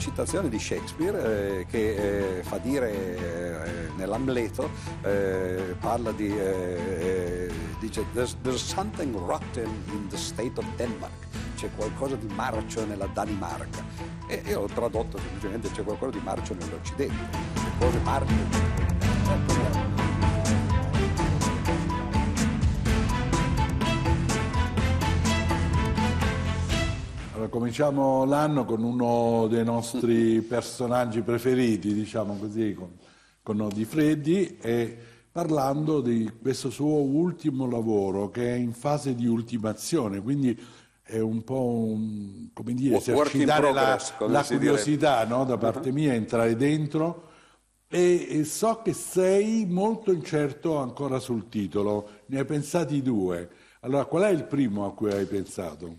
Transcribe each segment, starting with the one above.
citazione di Shakespeare eh, che eh, fa dire eh, nell'Amleto, eh, parla di, eh, eh, dice there's, there's, something rotten in the state of Denmark, c'è qualcosa di marcio nella Danimarca. E io ho tradotto semplicemente c'è qualcosa di marcio nell'Occidente, le cose marcio. Cominciamo l'anno con uno dei nostri personaggi preferiti, diciamo così, con, con Di Freddi e parlando di questo suo ultimo lavoro che è in fase di ultimazione, quindi è un po' un, come dire, esercitare progress, la, la curiosità no, da parte uh-huh. mia, entrare dentro e, e, so che sei molto incerto ancora sul titolo, ne hai pensati due. Allora, qual è il primo a cui hai pensato?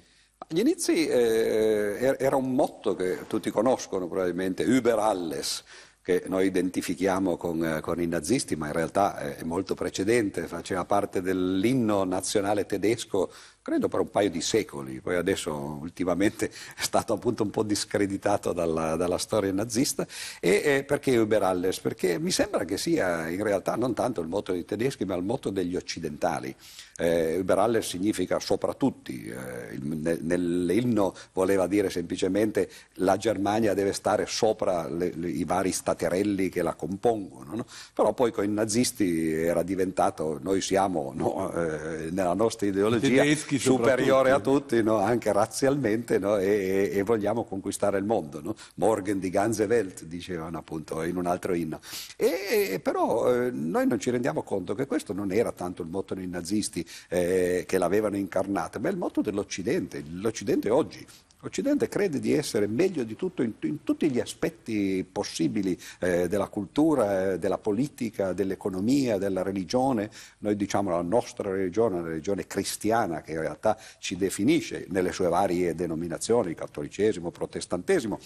Agli inizi eh, er-, era un motto che tutti conoscono probabilmente, Über alles, che noi identifichiamo con, eh, con, i nazisti, ma in realtà è molto precedente, faceva parte dell'inno nazionale tedesco credo per un paio di secoli, poi adesso ultimamente è stato appunto un po' discreditato dalla, dalla storia nazista. E, e perché Über alles? Perché mi sembra che sia in realtà non tanto il motto dei tedeschi, ma il motto degli occidentali. Eh, Über alles significa sopra tutti, eh, nell'inno voleva dire semplicemente la Germania deve stare sopra le, le, i vari staterelli che la compongono, no? però poi con i nazisti era diventato, noi siamo no, eh, nella nostra ideologia superiore a tutti, no? anche razzialmente, no? e, e, vogliamo conquistare il mondo. No? Morgen di ganze Welt, dicevano appunto in un altro inno. E, però eh, noi non ci rendiamo conto che questo non era tanto il motto dei nazisti eh, che l'avevano incarnato, ma è il motto dell'Occidente. L'Occidente oggi L'Occidente crede di essere meglio di tutto in, in tutti gli aspetti possibili eh, della cultura, eh, della politica, dell'economia, della religione. Noi diciamo la nostra religione, la religione cristiana che in realtà ci definisce nelle sue varie denominazioni, cattolicesimo, protestantesimo,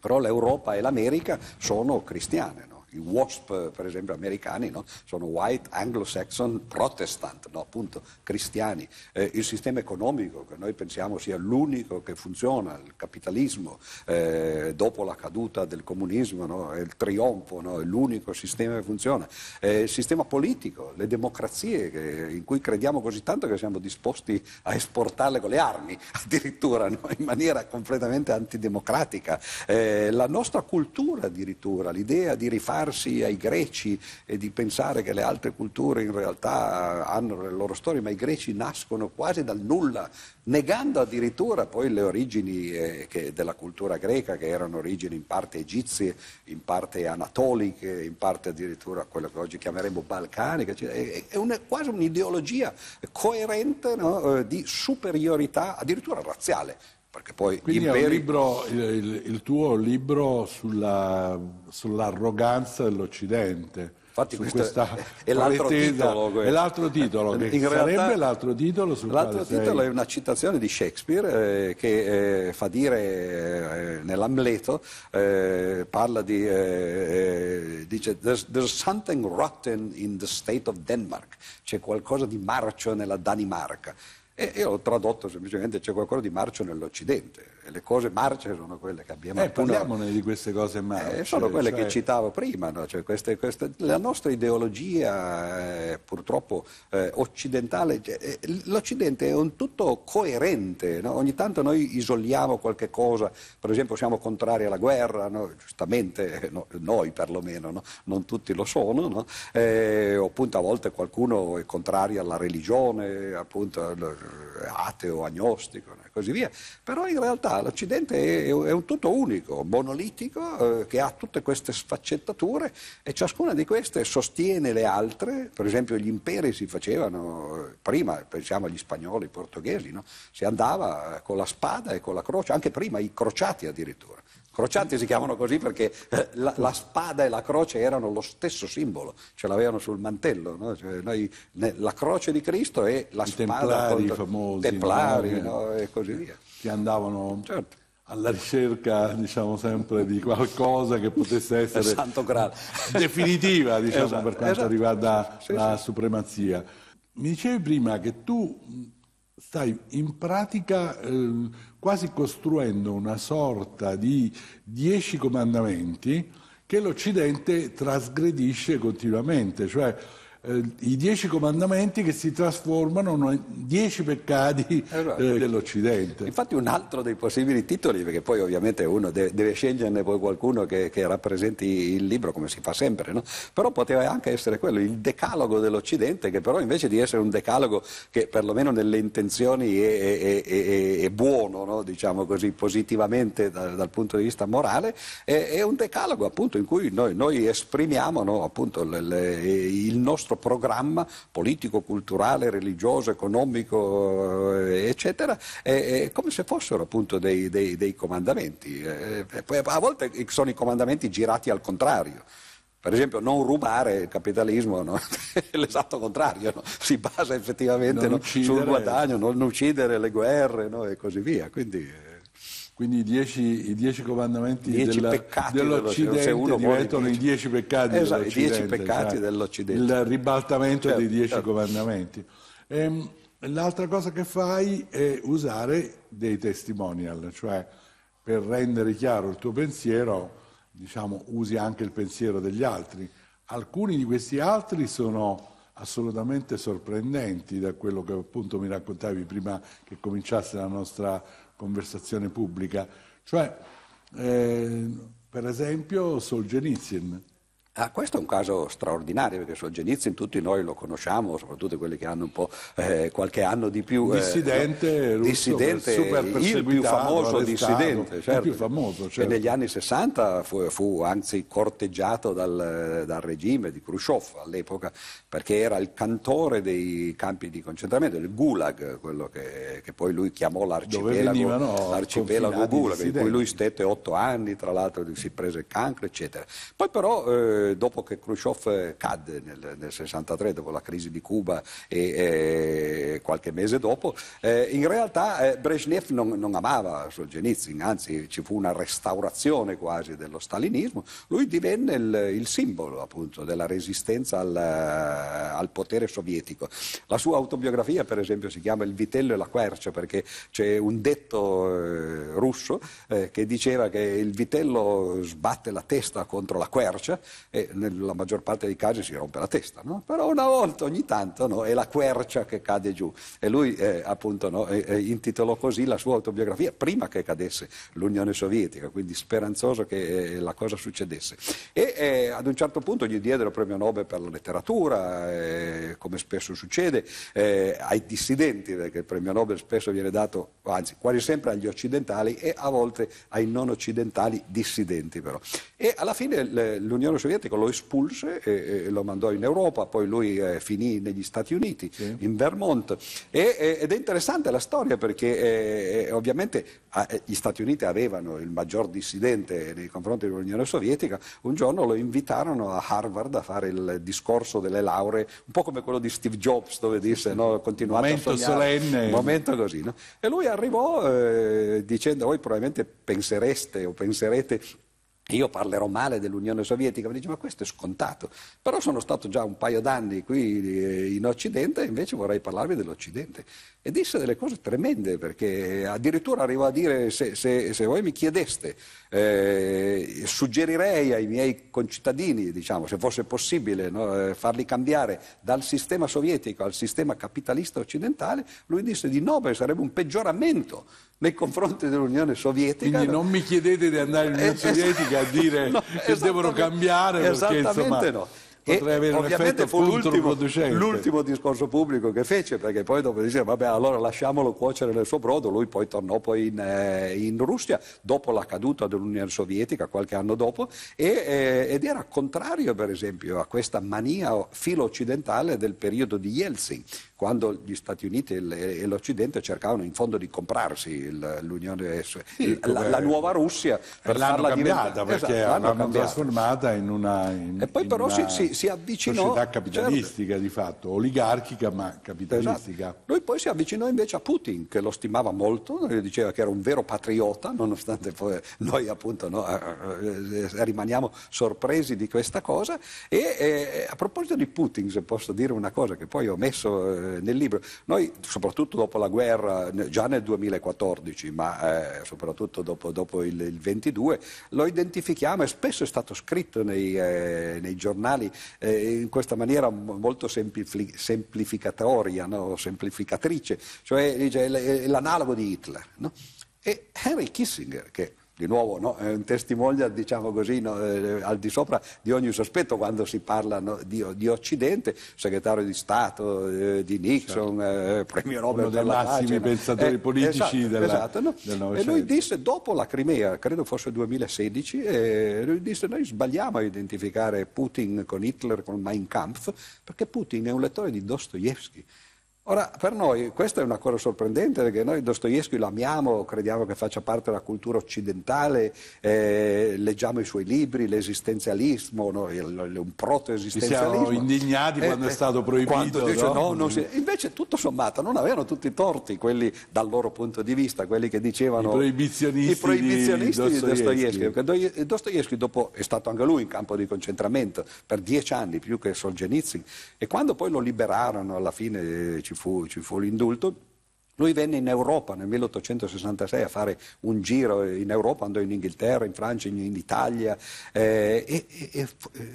però l'Europa e l'America sono cristiane. No? I WASP, per esempio, americani, no? sono White Anglo-Saxon Protestant, no? appunto cristiani. Eh, il sistema economico, che noi pensiamo sia l'unico che funziona, il capitalismo, eh, dopo la caduta del comunismo, no? il trionfo, è l'unico sistema che funziona. Eh, il sistema politico, le democrazie che, in cui crediamo così tanto che siamo disposti a esportarle con le armi, addirittura in maniera completamente antidemocratica. Eh, la nostra cultura addirittura, l'idea di rifare paragonarsi ai greci e di pensare che le altre culture in realtà hanno le loro storie, ma i greci nascono quasi dal nulla, negando addirittura poi le origini eh, che, della cultura greca, che erano origini in parte egizie, in parte anatoliche, in parte addirittura quello che oggi chiameremo balcanica. Cioè è, è una, quasi un'ideologia coerente no, eh, di superiorità, addirittura razziale. Perché poi Quindi imperi... è un libro, il, il, il tuo libro sulla, sull'arroganza dell'Occidente. Infatti questa è, l'altro titolo. È l'altro titolo, che In sarebbe realtà, l'altro titolo sul L'altro titolo sei... è una citazione di Shakespeare eh, che eh, fa dire eh, nell'Amleto, eh, parla di, eh, eh, dice there's, there's, something rotten in the state of Denmark, c'è qualcosa di marcio nella Danimarca. E io ho tradotto semplicemente c'è qualcosa di marcio nell'Occidente le cose marce sono quelle che abbiamo... Eh, parliamone di queste cose marce. Eh, sono quelle cioè... che citavo prima, no? cioè queste, queste, la nostra ideologia eh, purtroppo eh, occidentale, cioè, eh, l'Occidente è un tutto coerente, no? ogni tanto noi isoliamo qualche cosa, per esempio siamo contrari alla guerra, no? giustamente eh, noi perlomeno, non tutti lo sono, eh, appunto a volte qualcuno è contrario alla religione, appunto ateo, agnostico e così via, però in realtà l'Occidente è, un tutto unico, monolitico, eh, che ha tutte queste sfaccettature e ciascuna di queste sostiene le altre. Per esempio gli imperi si facevano, prima pensiamo agli spagnoli, ai portoghesi, no? si andava con la spada e con la croce, anche prima i crociati addirittura. Crociati si chiamano così perché eh, la, la, spada e la croce erano lo stesso simbolo, ce l'avevano sul mantello. No? Cioè noi, la croce di Cristo e la I spada templari contro, famosi, templari no? e così via che andavano certo. alla ricerca diciamo sempre di qualcosa che potesse essere definitiva diciamo, esatto, per quanto esatto. riguarda sì, la sì. supremazia. Mi dicevi prima che tu stai in pratica eh, quasi costruendo una sorta di dieci comandamenti che l'Occidente trasgredisce continuamente, cioè eh, i dieci comandamenti che si trasformano in dieci peccati esatto. eh, dell'Occidente. Infatti un altro dei possibili titoli, perché poi ovviamente uno deve, deve sceglierne poi qualcuno che, che, rappresenti il libro, come si fa sempre, no? però poteva anche essere quello, il decalogo dell'Occidente, che però invece di essere un decalogo che perlomeno nelle intenzioni è, è, è, è buono, no? diciamo così, positivamente dal, dal, punto di vista morale, è, un decalogo appunto in cui noi, noi esprimiamo no? appunto le, le, il nostro nostro programma politico, culturale, religioso, economico, eh, eccetera, è, come se fossero appunto dei, dei, dei comandamenti. Eh, a volte sono i comandamenti girati al contrario. Per esempio, non rubare il capitalismo no? è l'esatto contrario, no? si basa effettivamente no, sul guadagno, non uccidere le guerre e così via. Quindi, eh, quindi i dieci, i dieci comandamenti dieci della, dell'Occidente diventano i dieci peccati esatto, dell'Occidente. I dieci peccati cioè dell'Occidente. Il ribaltamento certo, dei dieci certo. comandamenti. E, ehm, l'altra cosa che fai è usare dei testimonial, cioè per rendere chiaro il tuo pensiero, diciamo, usi anche il pensiero degli altri. Alcuni di questi altri sono assolutamente sorprendenti da quello che appunto mi raccontavi prima che cominciasse la nostra conversazione pubblica. Cioè, eh, per esempio, Solzhenitsyn, Ah, questo è un caso straordinario perché Solzhenitsyn tutti noi lo conosciamo, soprattutto quelli che hanno un po' eh, qualche anno di più. Eh, dissidente, russo, dissidente il più famoso dissidente, certo, più famoso, certo. che negli anni 60 fu, fu anzi corteggiato dal, dal, regime di Khrushchev all'epoca perché era il cantore dei campi di concentramento, il Gulag, quello che, che poi lui chiamò l'arcipelago, l'arcipelago Gulag, in cui lui stette otto anni, tra l'altro si prese il cancro, eccetera. Poi però eh, dopo che Khrushchev cadde nel, nel 63, dopo la crisi di Cuba e, e qualche mese dopo, eh, in realtà eh, Brezhnev non, non amava Solzhenitsyn, anzi ci fu una restaurazione quasi dello stalinismo, lui divenne il, il simbolo appunto della resistenza al, al, potere sovietico. La sua autobiografia per esempio si chiama Il vitello e la quercia perché c'è un detto eh, russo eh, che diceva che il vitello sbatte la testa contro la quercia e nella maggior parte dei casi si rompe la testa, no? però una volta ogni tanto no? è la quercia che cade giù e lui eh, appunto no? eh, eh, intitolò così la sua autobiografia prima che cadesse l'Unione Sovietica, quindi speranzoso che eh, la cosa succedesse. E eh, ad un certo punto gli diedero il premio Nobel per la letteratura, eh, come spesso succede, ai dissidenti, perché il premio Nobel spesso viene dato, anzi quasi sempre agli occidentali e a volte ai non occidentali dissidenti però. E alla fine l'Unione Sovietica sovietico lo espulse e, e lo mandò in Europa, poi lui eh, finì negli Stati Uniti, sì. in Vermont. E, ed è interessante la storia perché eh, eh ovviamente eh, gli Stati Uniti avevano il maggior dissidente nei confronti dell'Unione Sovietica, un giorno lo invitarono a Harvard a fare il discorso delle lauree, un po' come quello di Steve Jobs dove disse no, continuate momento a sognare. solenne. Momento così. No? E lui arrivò eh, dicendo voi probabilmente pensereste o penserete io parlerò male dell'Unione Sovietica, mi dice ma questo è scontato, però sono stato già un paio d'anni qui eh, in Occidente e invece vorrei parlarvi dell'Occidente. E disse delle cose tremende perché addirittura arrivò a dire se, se, se voi mi chiedeste, eh, suggerirei ai miei concittadini, diciamo, se fosse possibile, no, eh, farli cambiare dal sistema sovietico al sistema capitalista occidentale, lui disse di no perché sarebbe un peggioramento nei confronti dell'Unione Sovietica. Quindi non mi chiedete di andare all'Unione eh, Sovietica a dire no, che devono cambiare perché insomma... No potrebbe avere un effetto fu l'ultimo, l'ultimo, discorso pubblico che fece, perché poi dopo diceva vabbè allora lasciamolo cuocere nel suo brodo, lui poi tornò poi in, eh, in Russia dopo la caduta dell'Unione Sovietica, qualche anno dopo, e, eh, ed era contrario per esempio a questa mania filo-occidentale del periodo di Yeltsin, quando gli Stati Uniti e l'Occidente cercavano in fondo di comprarsi l'Unione, sì, la, la, nuova Russia per farla cambiata diventare, perché esatto, l'hanno, l'hanno trasformata in una in, e poi però una si, si, si avvicinò... Società capitalistica certo. di fatto, oligarchica ma capitalistica. Esatto. Lui poi si avvicinò invece a Putin, che lo stimava molto, diceva che era un vero patriota, nonostante poi noi appunto no, rimaniamo sorpresi di questa cosa. E eh, a proposito di Putin, se posso dire una cosa che poi ho messo eh, nel libro, noi soprattutto dopo la guerra, già nel 2014, ma eh, soprattutto dopo, dopo il, il, 22, lo identifichiamo e spesso è stato scritto nei, eh, nei giornali in questa maniera molto semplifi- semplificatoria, no? semplificatrice, cioè dice, l'analogo di Hitler. No? E Henry Kissinger, che di nuovo no, è un testimonial diciamo così, no, eh, al di sopra di ogni sospetto quando si parla no, di, di, Occidente, segretario di Stato eh, di Nixon, certo. eh, premio Nobel Uno pace. massimi pensatori politici esatto, della, esatto, no? del E lui disse dopo la Crimea, credo fosse 2016, eh, lui disse noi sbagliamo a identificare Putin con Hitler, con Mein Kampf, perché Putin è un lettore di Dostoevsky. Ora, per noi questa è una cosa sorprendente perché noi Dostoevsky lo amiamo, crediamo che faccia parte della cultura occidentale, eh, leggiamo i suoi libri, l'esistenzialismo, no? un proto-esistenzialismo. siamo indignati eh, quando è stato proibito. Dice, no? No, si... Invece tutto sommato non avevano tutti i torti quelli dal loro punto di vista, quelli che dicevano... I proibizionisti, i proibizionisti di Dostoevsky. Dostoevsky. Dostoevsky dopo è stato anche lui in campo di concentramento per dieci anni, più che Solzhenitsyn, e quando poi lo liberarono alla fine ci fu, ci fu l'indulto, lui venne in Europa nel 1866 a fare un giro in Europa, andò in Inghilterra, in Francia, in, Italia eh, e, e, e,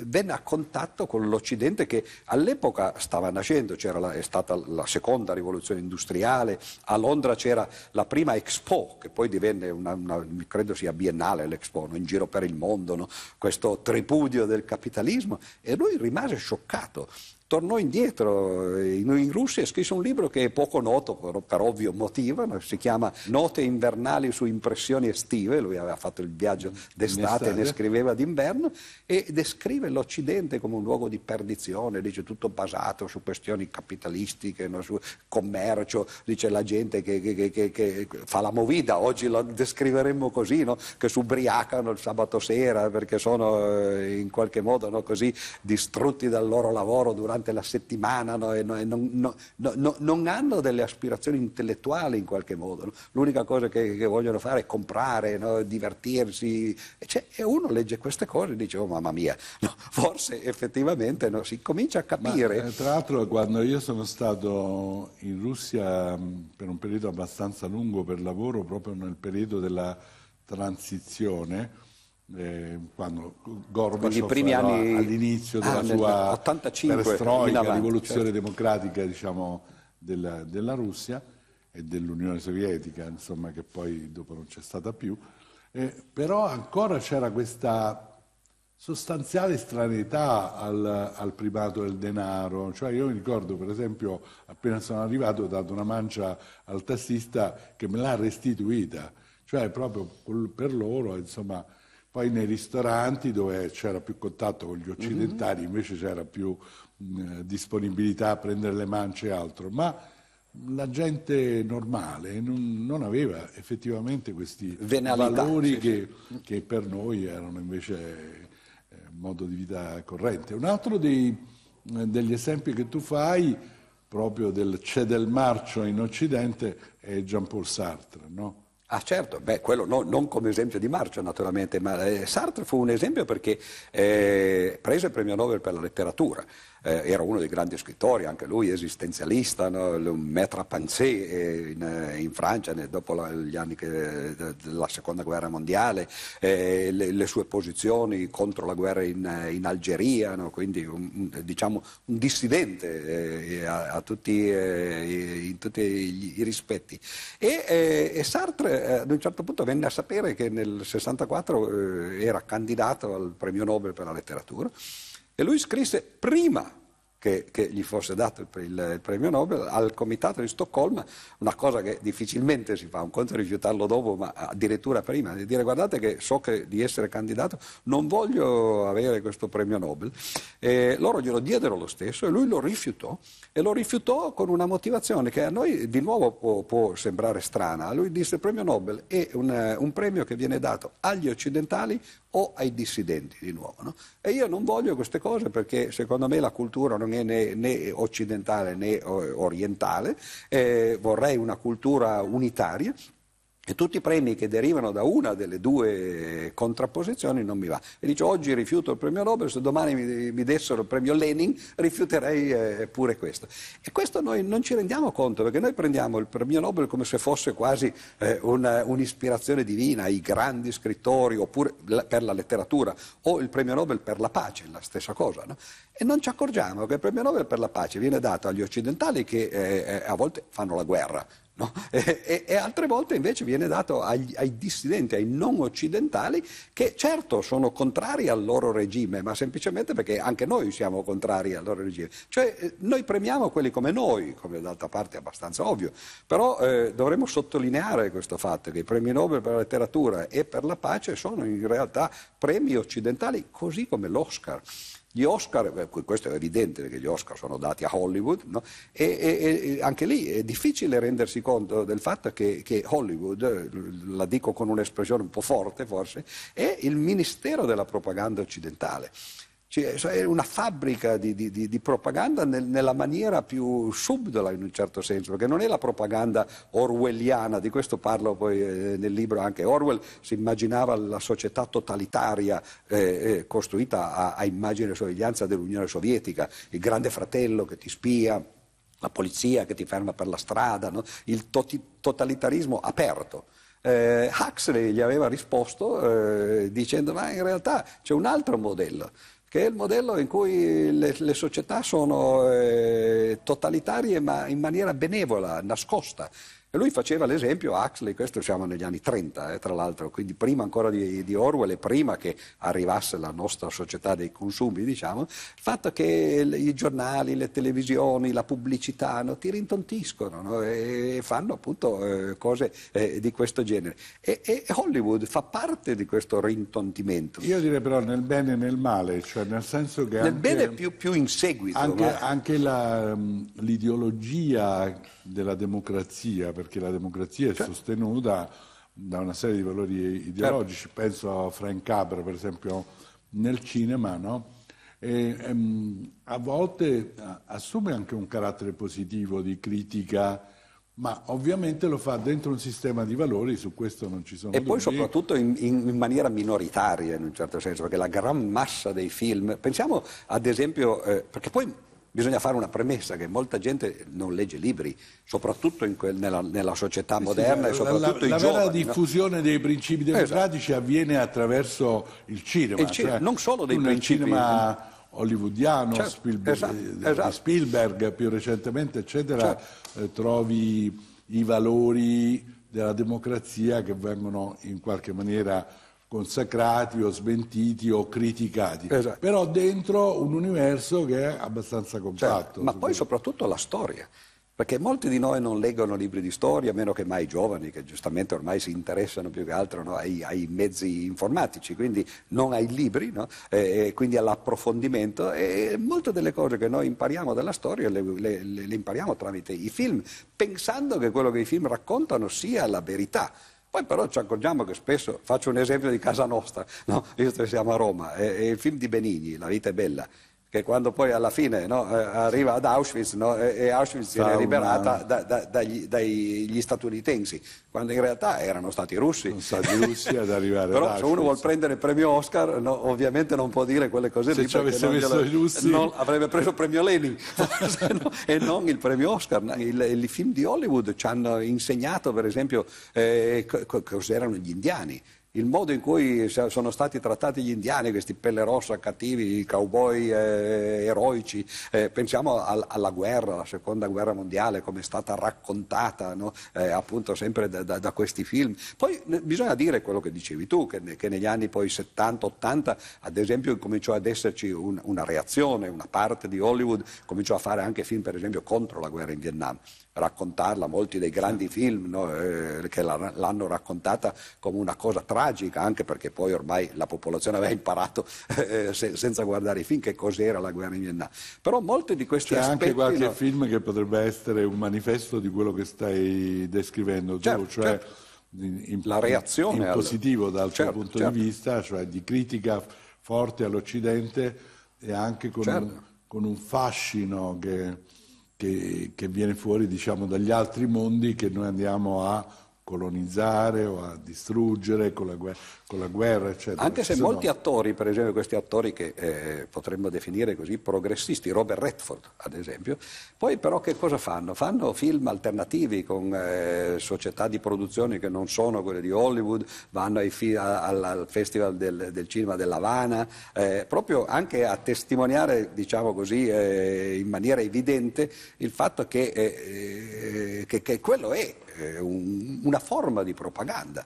venne a contatto con l'Occidente che all'epoca stava nascendo, la, è stata la seconda rivoluzione industriale, a Londra c'era la prima Expo che poi divenne una, una credo sia biennale l'Expo, no? in giro per il mondo, no? questo tripudio del capitalismo. E lui rimase scioccato tornò indietro. In, Russia e scrisse un libro che è poco noto per, ovvio motivo, si chiama Note invernali su impressioni estive, lui aveva fatto il viaggio d'estate e ne scriveva d'inverno e descrive l'Occidente come un luogo di perdizione, dice tutto basato su questioni capitalistiche, no, su commercio, dice la gente che, che, che, che, fa la movida, oggi lo descriveremmo così, no, che si ubriacano il sabato sera perché sono eh, in qualche modo no, così distrutti dal loro lavoro durante durante la settimana no? e, no, e non, no, non, hanno delle aspirazioni intellettuali in qualche modo. L'unica cosa che, che, vogliono fare è comprare, divertirsi. E, cioè, e, uno legge queste cose e dice, oh mamma mia, forse effettivamente si comincia a capire. Ma, eh, tra l'altro quando io sono stato in Russia per un periodo abbastanza lungo per lavoro, proprio nel periodo della transizione, eh, quando Gorbaciov era anni... all'inizio della ah, sua 85, perestroica, rivoluzione certo. democratica diciamo, della, della, Russia e dell'Unione Sovietica, insomma, che poi dopo non c'è stata più, eh, però ancora c'era questa sostanziale stranità al, al, primato del denaro. Cioè io mi ricordo, per esempio, appena sono arrivato ho dato una mancia al tassista che me l'ha restituita, cioè proprio per loro, insomma, poi nei ristoranti dove c'era più contatto con gli occidentali mm-hmm. invece c'era più mh, disponibilità a prendere le mance e altro, ma la gente normale non, non aveva effettivamente questi Venalità, valori sì, che, che, per noi erano invece eh, modo di vita corrente. Un altro dei, eh, degli esempi che tu fai proprio del c'è del marcio in Occidente è Jean-Paul Sartre, no? Ah certo, beh, quello no, non come esempio di marcia naturalmente, ma eh, Sartre fu un esempio perché eh, prese il premio Nobel per la letteratura eh, era uno dei grandi scrittori, anche lui esistenzialista, no? un maître penser eh, in, eh, in, Francia dopo la, gli anni che, della seconda guerra mondiale, eh, le, le, sue posizioni contro la guerra in, in Algeria, no? quindi un, diciamo, un dissidente eh, a, a tutti, eh, in tutti i, i rispetti. E, e, Sartre ad un certo punto venne a sapere che nel 64 era candidato al premio Nobel per la letteratura e lui scrisse prima che, che gli fosse dato il, il, il, premio Nobel, al comitato di Stoccolma, una cosa che difficilmente si fa, un conto è rifiutarlo dopo, ma addirittura prima, di dire guardate che so che di essere candidato, non voglio avere questo premio Nobel. E loro glielo diedero lo stesso e lui lo rifiutò e lo rifiutò con una motivazione che a noi di nuovo può, può sembrare strana. Lui disse il premio Nobel è un, un premio che viene dato agli occidentali o ai dissidenti di nuovo. No? E io non voglio queste cose perché secondo me la cultura non né, né occidentale né orientale, eh, vorrei una cultura unitaria e tutti i premi che derivano da una delle due contrapposizioni non mi va. E dice oggi rifiuto il premio Nobel, se domani mi, mi dessero il premio Lenin rifiuterei eh, pure questo. E questo noi non ci rendiamo conto perché noi prendiamo il premio Nobel come se fosse quasi eh, una, un'ispirazione divina ai grandi scrittori oppure la, per la letteratura o il premio Nobel per la pace, la stessa cosa. No? E non ci accorgiamo che il premio Nobel per la pace viene dato agli occidentali che eh, eh a volte fanno la guerra No? E, e, altre volte invece viene dato agli, ai dissidenti, ai non occidentali, che certo sono contrari al loro regime, ma semplicemente perché anche noi siamo contrari al loro regime. Cioè eh, noi premiamo quelli come noi, come d'altra parte è abbastanza ovvio, però eh, dovremmo sottolineare questo fatto che i premi Nobel per la letteratura e per la pace sono in realtà premi occidentali così come l'Oscar. Gli Oscar, questo è evidente perché gli Oscar sono dati a Hollywood, no? e, e, e, anche lì è difficile rendersi conto del fatto che, che, Hollywood, la dico con un'espressione un po' forte forse, è il ministero della propaganda occidentale. Cioè, è una fabbrica di, di, di propaganda nel, nella maniera più subdola in un certo senso, perché non è la propaganda orwelliana, di questo parlo poi eh, nel libro anche. Orwell si immaginava la società totalitaria eh, eh, costruita a, a immagine e somiglianza dell'Unione Sovietica, il grande fratello che ti spia, la polizia che ti ferma per la strada, no? il toti- totalitarismo aperto. Eh, Huxley gli aveva risposto eh, dicendo ma in realtà c'è un altro modello che è il modello in cui le, le società sono eh, totalitarie ma in maniera benevola, nascosta. E lui faceva l'esempio, Huxley, questo siamo negli anni 30, eh, tra l'altro, quindi prima ancora di, di, Orwell e prima che arrivasse la nostra società dei consumi, diciamo, il fatto che i giornali, le televisioni, la pubblicità no, ti rintontiscono no, e fanno appunto eh, cose eh, di questo genere. E, e, Hollywood fa parte di questo rintontimento. Io direi però nel bene e nel male, cioè nel senso che... Nel anche, bene più, più, in seguito. Anche, ma... anche la, l'ideologia della democrazia, perché la democrazia è certo. sostenuta da una serie di valori ideologici, certo. penso a Frank Capra per esempio nel cinema, no? e, ehm, a volte assume anche un carattere positivo di critica, ma ovviamente lo fa dentro un sistema di valori, su questo non ci sono E dubbi. poi soprattutto in, in, maniera minoritaria in un certo senso, perché la gran massa dei film, pensiamo ad esempio, eh, perché poi bisogna fare una premessa che molta gente non legge libri, soprattutto quel, nella, nella, società moderna sì, e soprattutto la, la giovani. La vera diffusione no? dei principi esatto. democratici esatto. avviene attraverso il cinema. Il cinema cioè, non solo dei principi. cinema hollywoodiano, certo, Spielberg, esatto, esatto. Spielberg, più recentemente, eccetera, certo. eh, trovi i valori della democrazia che vengono in qualche maniera consacrati o smentiti o criticati, esatto. però dentro un universo che è abbastanza compatto. Certo, ma poi soprattutto la storia, perché molti di noi non leggono libri di storia, a meno che mai giovani, che giustamente ormai si interessano più che altro no, ai, ai, mezzi informatici, quindi non ai libri, no? e, quindi all'approfondimento. E molte delle cose che noi impariamo dalla storia le, le, le impariamo tramite i film, pensando che quello che i film raccontano sia la verità. Poi però ci accorgiamo che spesso, faccio un esempio di casa nostra, no? che siamo a Roma, è, è il film di Benigni, La vita è bella, che quando poi alla fine no, eh, arriva ad Auschwitz no, e Auschwitz viene liberata da, da, dagli, dagli, statunitensi, quando in realtà erano stati russi. Sono stati russi ad arrivare Però se uno vuole prendere il premio Oscar, no, ovviamente non può dire quelle cose se lì. Se ci avesse messo i russi... Non, avrebbe preso il premio Lenin e non il premio Oscar. Il, I film di Hollywood ci hanno insegnato, per esempio, eh, cos'erano gli indiani il modo in cui sono stati trattati gli indiani, questi pelle rossa cattivi, i cowboy eh, eroici, eh, pensiamo al, alla guerra, alla seconda guerra mondiale, come è stata raccontata no? eh, appunto sempre da, da, da, questi film. Poi bisogna dire quello che dicevi tu, che, che negli anni poi 70-80 ad esempio cominciò ad esserci un, una reazione, una parte di Hollywood cominciò a fare anche film per esempio contro la guerra in Vietnam raccontarla, molti dei grandi film no, eh, che l'hanno raccontata come una cosa tragica, anche perché poi ormai la popolazione aveva imparato eh, se, senza guardare i film che cos'era la guerra in Vietnam. Però molti di questi C'è aspetti... anche qualche no, film che potrebbe essere un manifesto di quello che stai descrivendo certo, tu, cioè certo. in, la reazione in al... positivo dal certo, tuo punto certo. di vista, cioè di critica forte all'Occidente e anche con, Certo. un, con un fascino che che, che, viene fuori diciamo, dagli altri mondi che noi andiamo a colonizzare o a distruggere con la guerra, con la guerra eccetera. Anche se Sono... molti attori, per esempio questi attori che eh, potremmo definire così progressisti, Robert Redford ad esempio, poi però che cosa fanno? Fanno film alternativi con eh, società di produzione che non sono quelle di Hollywood, vanno fi- al, al, Festival del, del Cinema dell'Havana, eh, proprio anche a testimoniare, diciamo così, eh, in maniera evidente il fatto che, eh, che, che quello è un, una forma di propaganda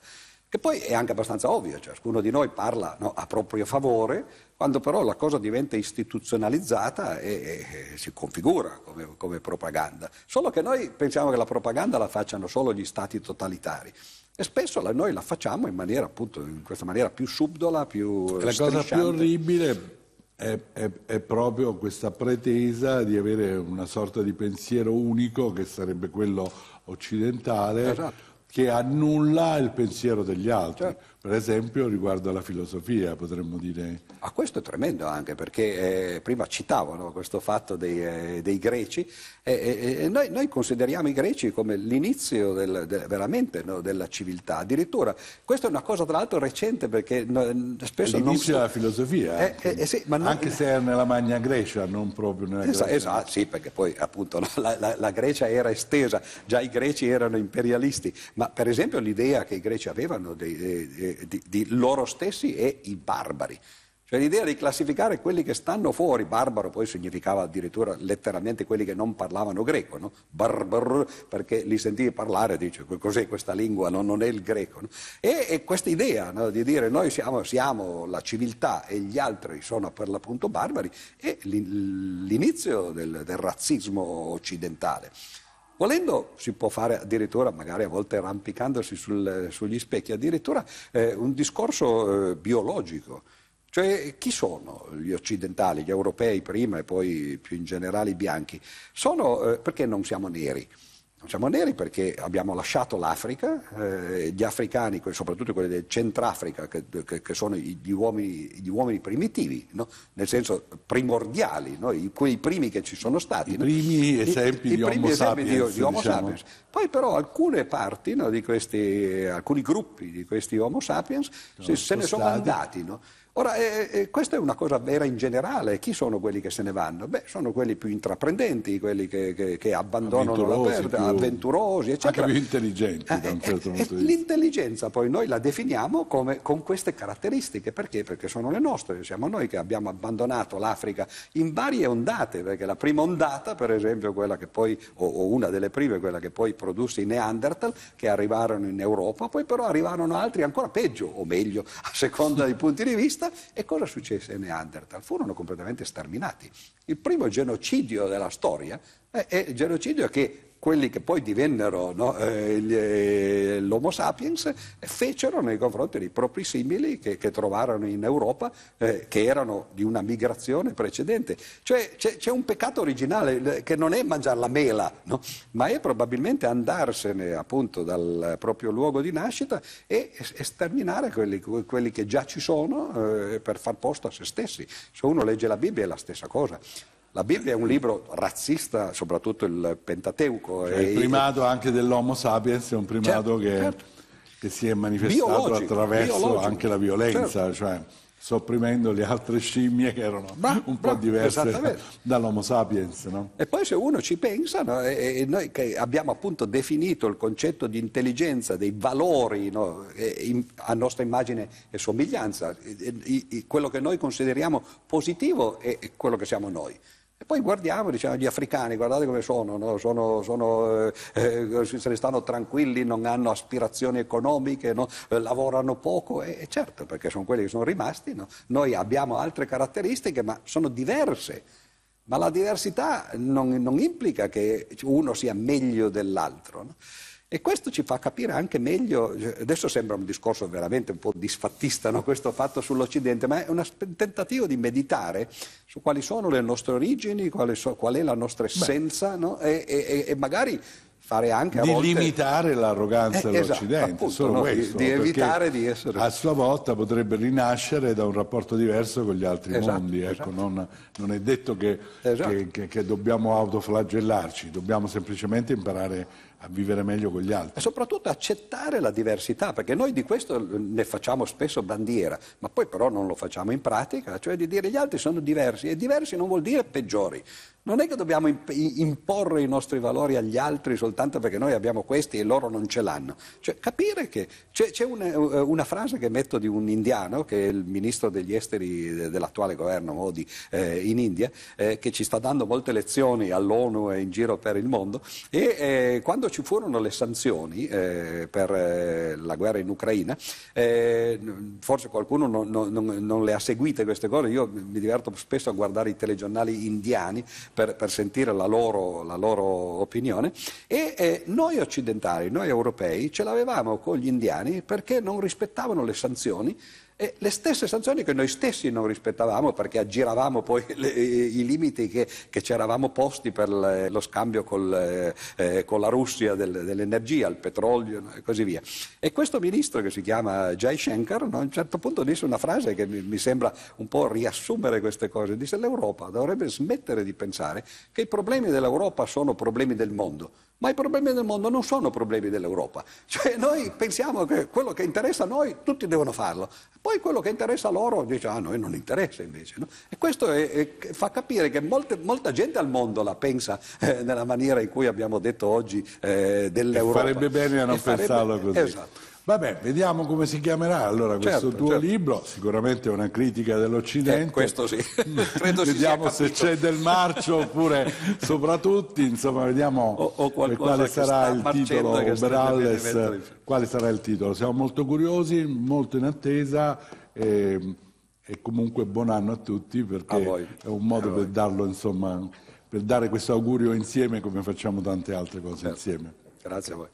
che poi è anche abbastanza ovvio, ciascuno di noi parla no, a proprio favore, quando però la cosa diventa istituzionalizzata e, e, e si configura come, come, propaganda. Solo che noi pensiamo che la propaganda la facciano solo gli stati totalitari. E spesso la, noi la facciamo in maniera appunto in questa maniera più subdola, più La cosa più orribile è, è, è, proprio questa pretesa di avere una sorta di pensiero unico che sarebbe quello occidentale esatto. che annulla il pensiero degli altri. Certo. Per esempio riguardo alla filosofia, potremmo dire. Ah, questo è tremendo anche perché eh, prima citavano questo fatto dei, eh, dei greci e eh, noi, noi, consideriamo i greci come l'inizio del, del, veramente no, della civiltà. Addirittura questa è una cosa tra l'altro recente perché no, spesso l'inizio non... della filosofia, Eh, anche, sì, non... anche se è nella Magna Grecia, non proprio nella Esatto, Grecia. esatto, sì, perché poi appunto la, la, la, Grecia era estesa, già i greci erano imperialisti, ma per esempio l'idea che i greci avevano di, di, di, di loro stessi è i barbari. Cioè l'idea di classificare quelli che stanno fuori, barbaro poi significava addirittura letteralmente quelli che non parlavano greco, no? Barbar, perché li sentivi parlare, dice cos'è questa lingua, no? non è il greco. No? E, e questa idea no? di dire noi siamo, siamo, la civiltà e gli altri sono per l'appunto barbari è l'inizio del, del razzismo occidentale. Volendo si può fare addirittura, magari a volte arrampicandosi sul, sugli specchi, addirittura eh, un discorso eh, biologico. Cioè chi sono gli occidentali, gli europei prima e poi più in generale i bianchi? Sono eh, perché non siamo neri. Non siamo neri perché abbiamo lasciato l'Africa, eh, gli africani, soprattutto quelli del Centrafrica, che, che, che sono gli uomini, gli uomini primitivi, no? nel senso primordiali, no? I, quei primi che ci sono stati. I primi no? esempi, I, di, i primi homo esempi sapiens, di, di Homo diciamo. sapiens. Poi però alcune parti di questi, alcuni gruppi di questi Homo sapiens se, se ne sono andati. Ora, eh, eh, questa è una cosa vera in generale. Chi sono quelli che se ne vanno? Beh, sono quelli più intraprendenti, quelli che, che, che abbandonano la perdita, più- avventurosi, eccetera. Anche più intelligenti da un Eh, certo eh, punto eh, di vista. L'intelligenza poi noi la definiamo come, con queste caratteristiche, perché? Perché sono le nostre, siamo noi che abbiamo abbandonato l'Africa in varie ondate, perché la prima ondata, per esempio, quella che poi, o, o una delle prime, quella che poi produsse i Neanderthal, che arrivarono in Europa, poi però arrivarono altri ancora peggio o meglio, a seconda dei punti di vista, e cosa successe ai Neanderthal? Furono completamente sterminati. Il primo genocidio della storia è, è il genocidio che quelli che poi divennero no, eh, eh, l'Homo sapiens fecero nei confronti dei propri simili che, che trovarono in Europa, eh, che erano di una migrazione precedente. Cioè c'è, c'è un peccato originale che non è mangiare la mela, no? ma è probabilmente andarsene appunto dal proprio luogo di nascita e sterminare quelli, quelli che già ci sono eh, per far posto a se stessi. Se uno legge la Bibbia è la stessa cosa. La Bibbia è un libro razzista, soprattutto il Pentateuco. Cioè, e- il primato anche dell'Homo sapiens è un primato Certo, che, certo. che si è manifestato Biologico, attraverso biologico, anche la violenza, certo. cioè sopprimendo le altre scimmie che erano Bra- un po' diverse dall'Homo sapiens. No? E poi se uno ci pensa, no, e, e noi che abbiamo appunto definito il concetto di intelligenza, dei valori no, in, a nostra immagine e somiglianza, e, e, quello che noi consideriamo positivo è quello che siamo noi. E poi guardiamo, diciamo, gli africani, guardate come sono, no? sono, sono eh, eh, se ne stanno tranquilli, non hanno aspirazioni economiche, no? eh, lavorano poco, e, e, certo, perché sono quelli che sono rimasti. No? Noi abbiamo altre caratteristiche, ma sono diverse. Ma la diversità non, non implica che uno sia meglio dell'altro. E questo ci fa capire anche meglio, adesso sembra un discorso veramente un po' disfattista no? questo fatto sull'Occidente, ma è un tentativo di meditare su quali sono le nostre origini, so, qual è la nostra essenza no? e, e, e magari fare anche a di volte... limitare l'arroganza eh, dell'Occidente, esatto, appunto, solo no, questo, di, di evitare di essere... A sua volta potrebbe rinascere da un rapporto diverso con gli altri esatto, mondi, ecco, esatto. non, non, è detto che, esatto. che, che, che dobbiamo autoflagellarci, dobbiamo semplicemente imparare a vivere meglio con gli altri. E soprattutto accettare la diversità, perché noi di questo ne facciamo spesso bandiera, ma poi però non lo facciamo in pratica, cioè di dire gli altri sono diversi e diversi non vuol dire peggiori. Non è che dobbiamo imporre i nostri valori agli altri soltanto perché noi abbiamo questi e loro non ce l'hanno. Cioè, capire che c'è, c'è una, una, frase che metto di un indiano, che è il ministro degli esteri dell'attuale governo Modi eh, in India, eh, che ci sta dando molte lezioni all'ONU e in giro per il mondo, e eh, quando ci furono le sanzioni eh, per eh, la guerra in Ucraina, eh, forse qualcuno non, non, non, le ha seguite queste cose, io mi diverto spesso a guardare i telegiornali indiani per, per sentire la loro, la loro, opinione. E eh, noi occidentali, noi europei, ce l'avevamo con gli indiani perché non rispettavano le sanzioni e le stesse sanzioni che noi stessi non rispettavamo perché aggiravamo poi le, i limiti che, che, ci eravamo posti per le, lo scambio col, eh, con la Russia del, dell'energia, il petrolio e così via. E questo ministro che si chiama Jai Shankar no, a un certo punto disse una frase che mi, mi sembra un po' riassumere queste cose, disse l'Europa dovrebbe smettere di pensare che i problemi dell'Europa sono problemi del mondo ma i problemi del mondo non sono problemi dell'Europa. Cioè noi pensiamo che quello che interessa a noi tutti devono farlo, poi quello che interessa a loro dice ah, a noi non interessa invece. No? E questo è, è, fa capire che molte, molta gente al mondo la pensa eh, nella maniera in cui abbiamo detto oggi eh, dell'Europa. E farebbe bene a non pensarlo così. Esatto. Vabbè, vediamo come si chiamerà allora questo certo, tuo certo. libro, sicuramente è una critica dell'Occidente. Eh, questo sì, credo vediamo se c'è del marcio oppure sopra tutti, insomma vediamo o, o quale sarà il titolo, Beralles, quale sarà il titolo. Siamo molto curiosi, molto in attesa e, e comunque buon anno a tutti perché a è un modo per darlo, insomma, per dare questo augurio insieme come facciamo tante altre cose certo. insieme. Grazie a voi.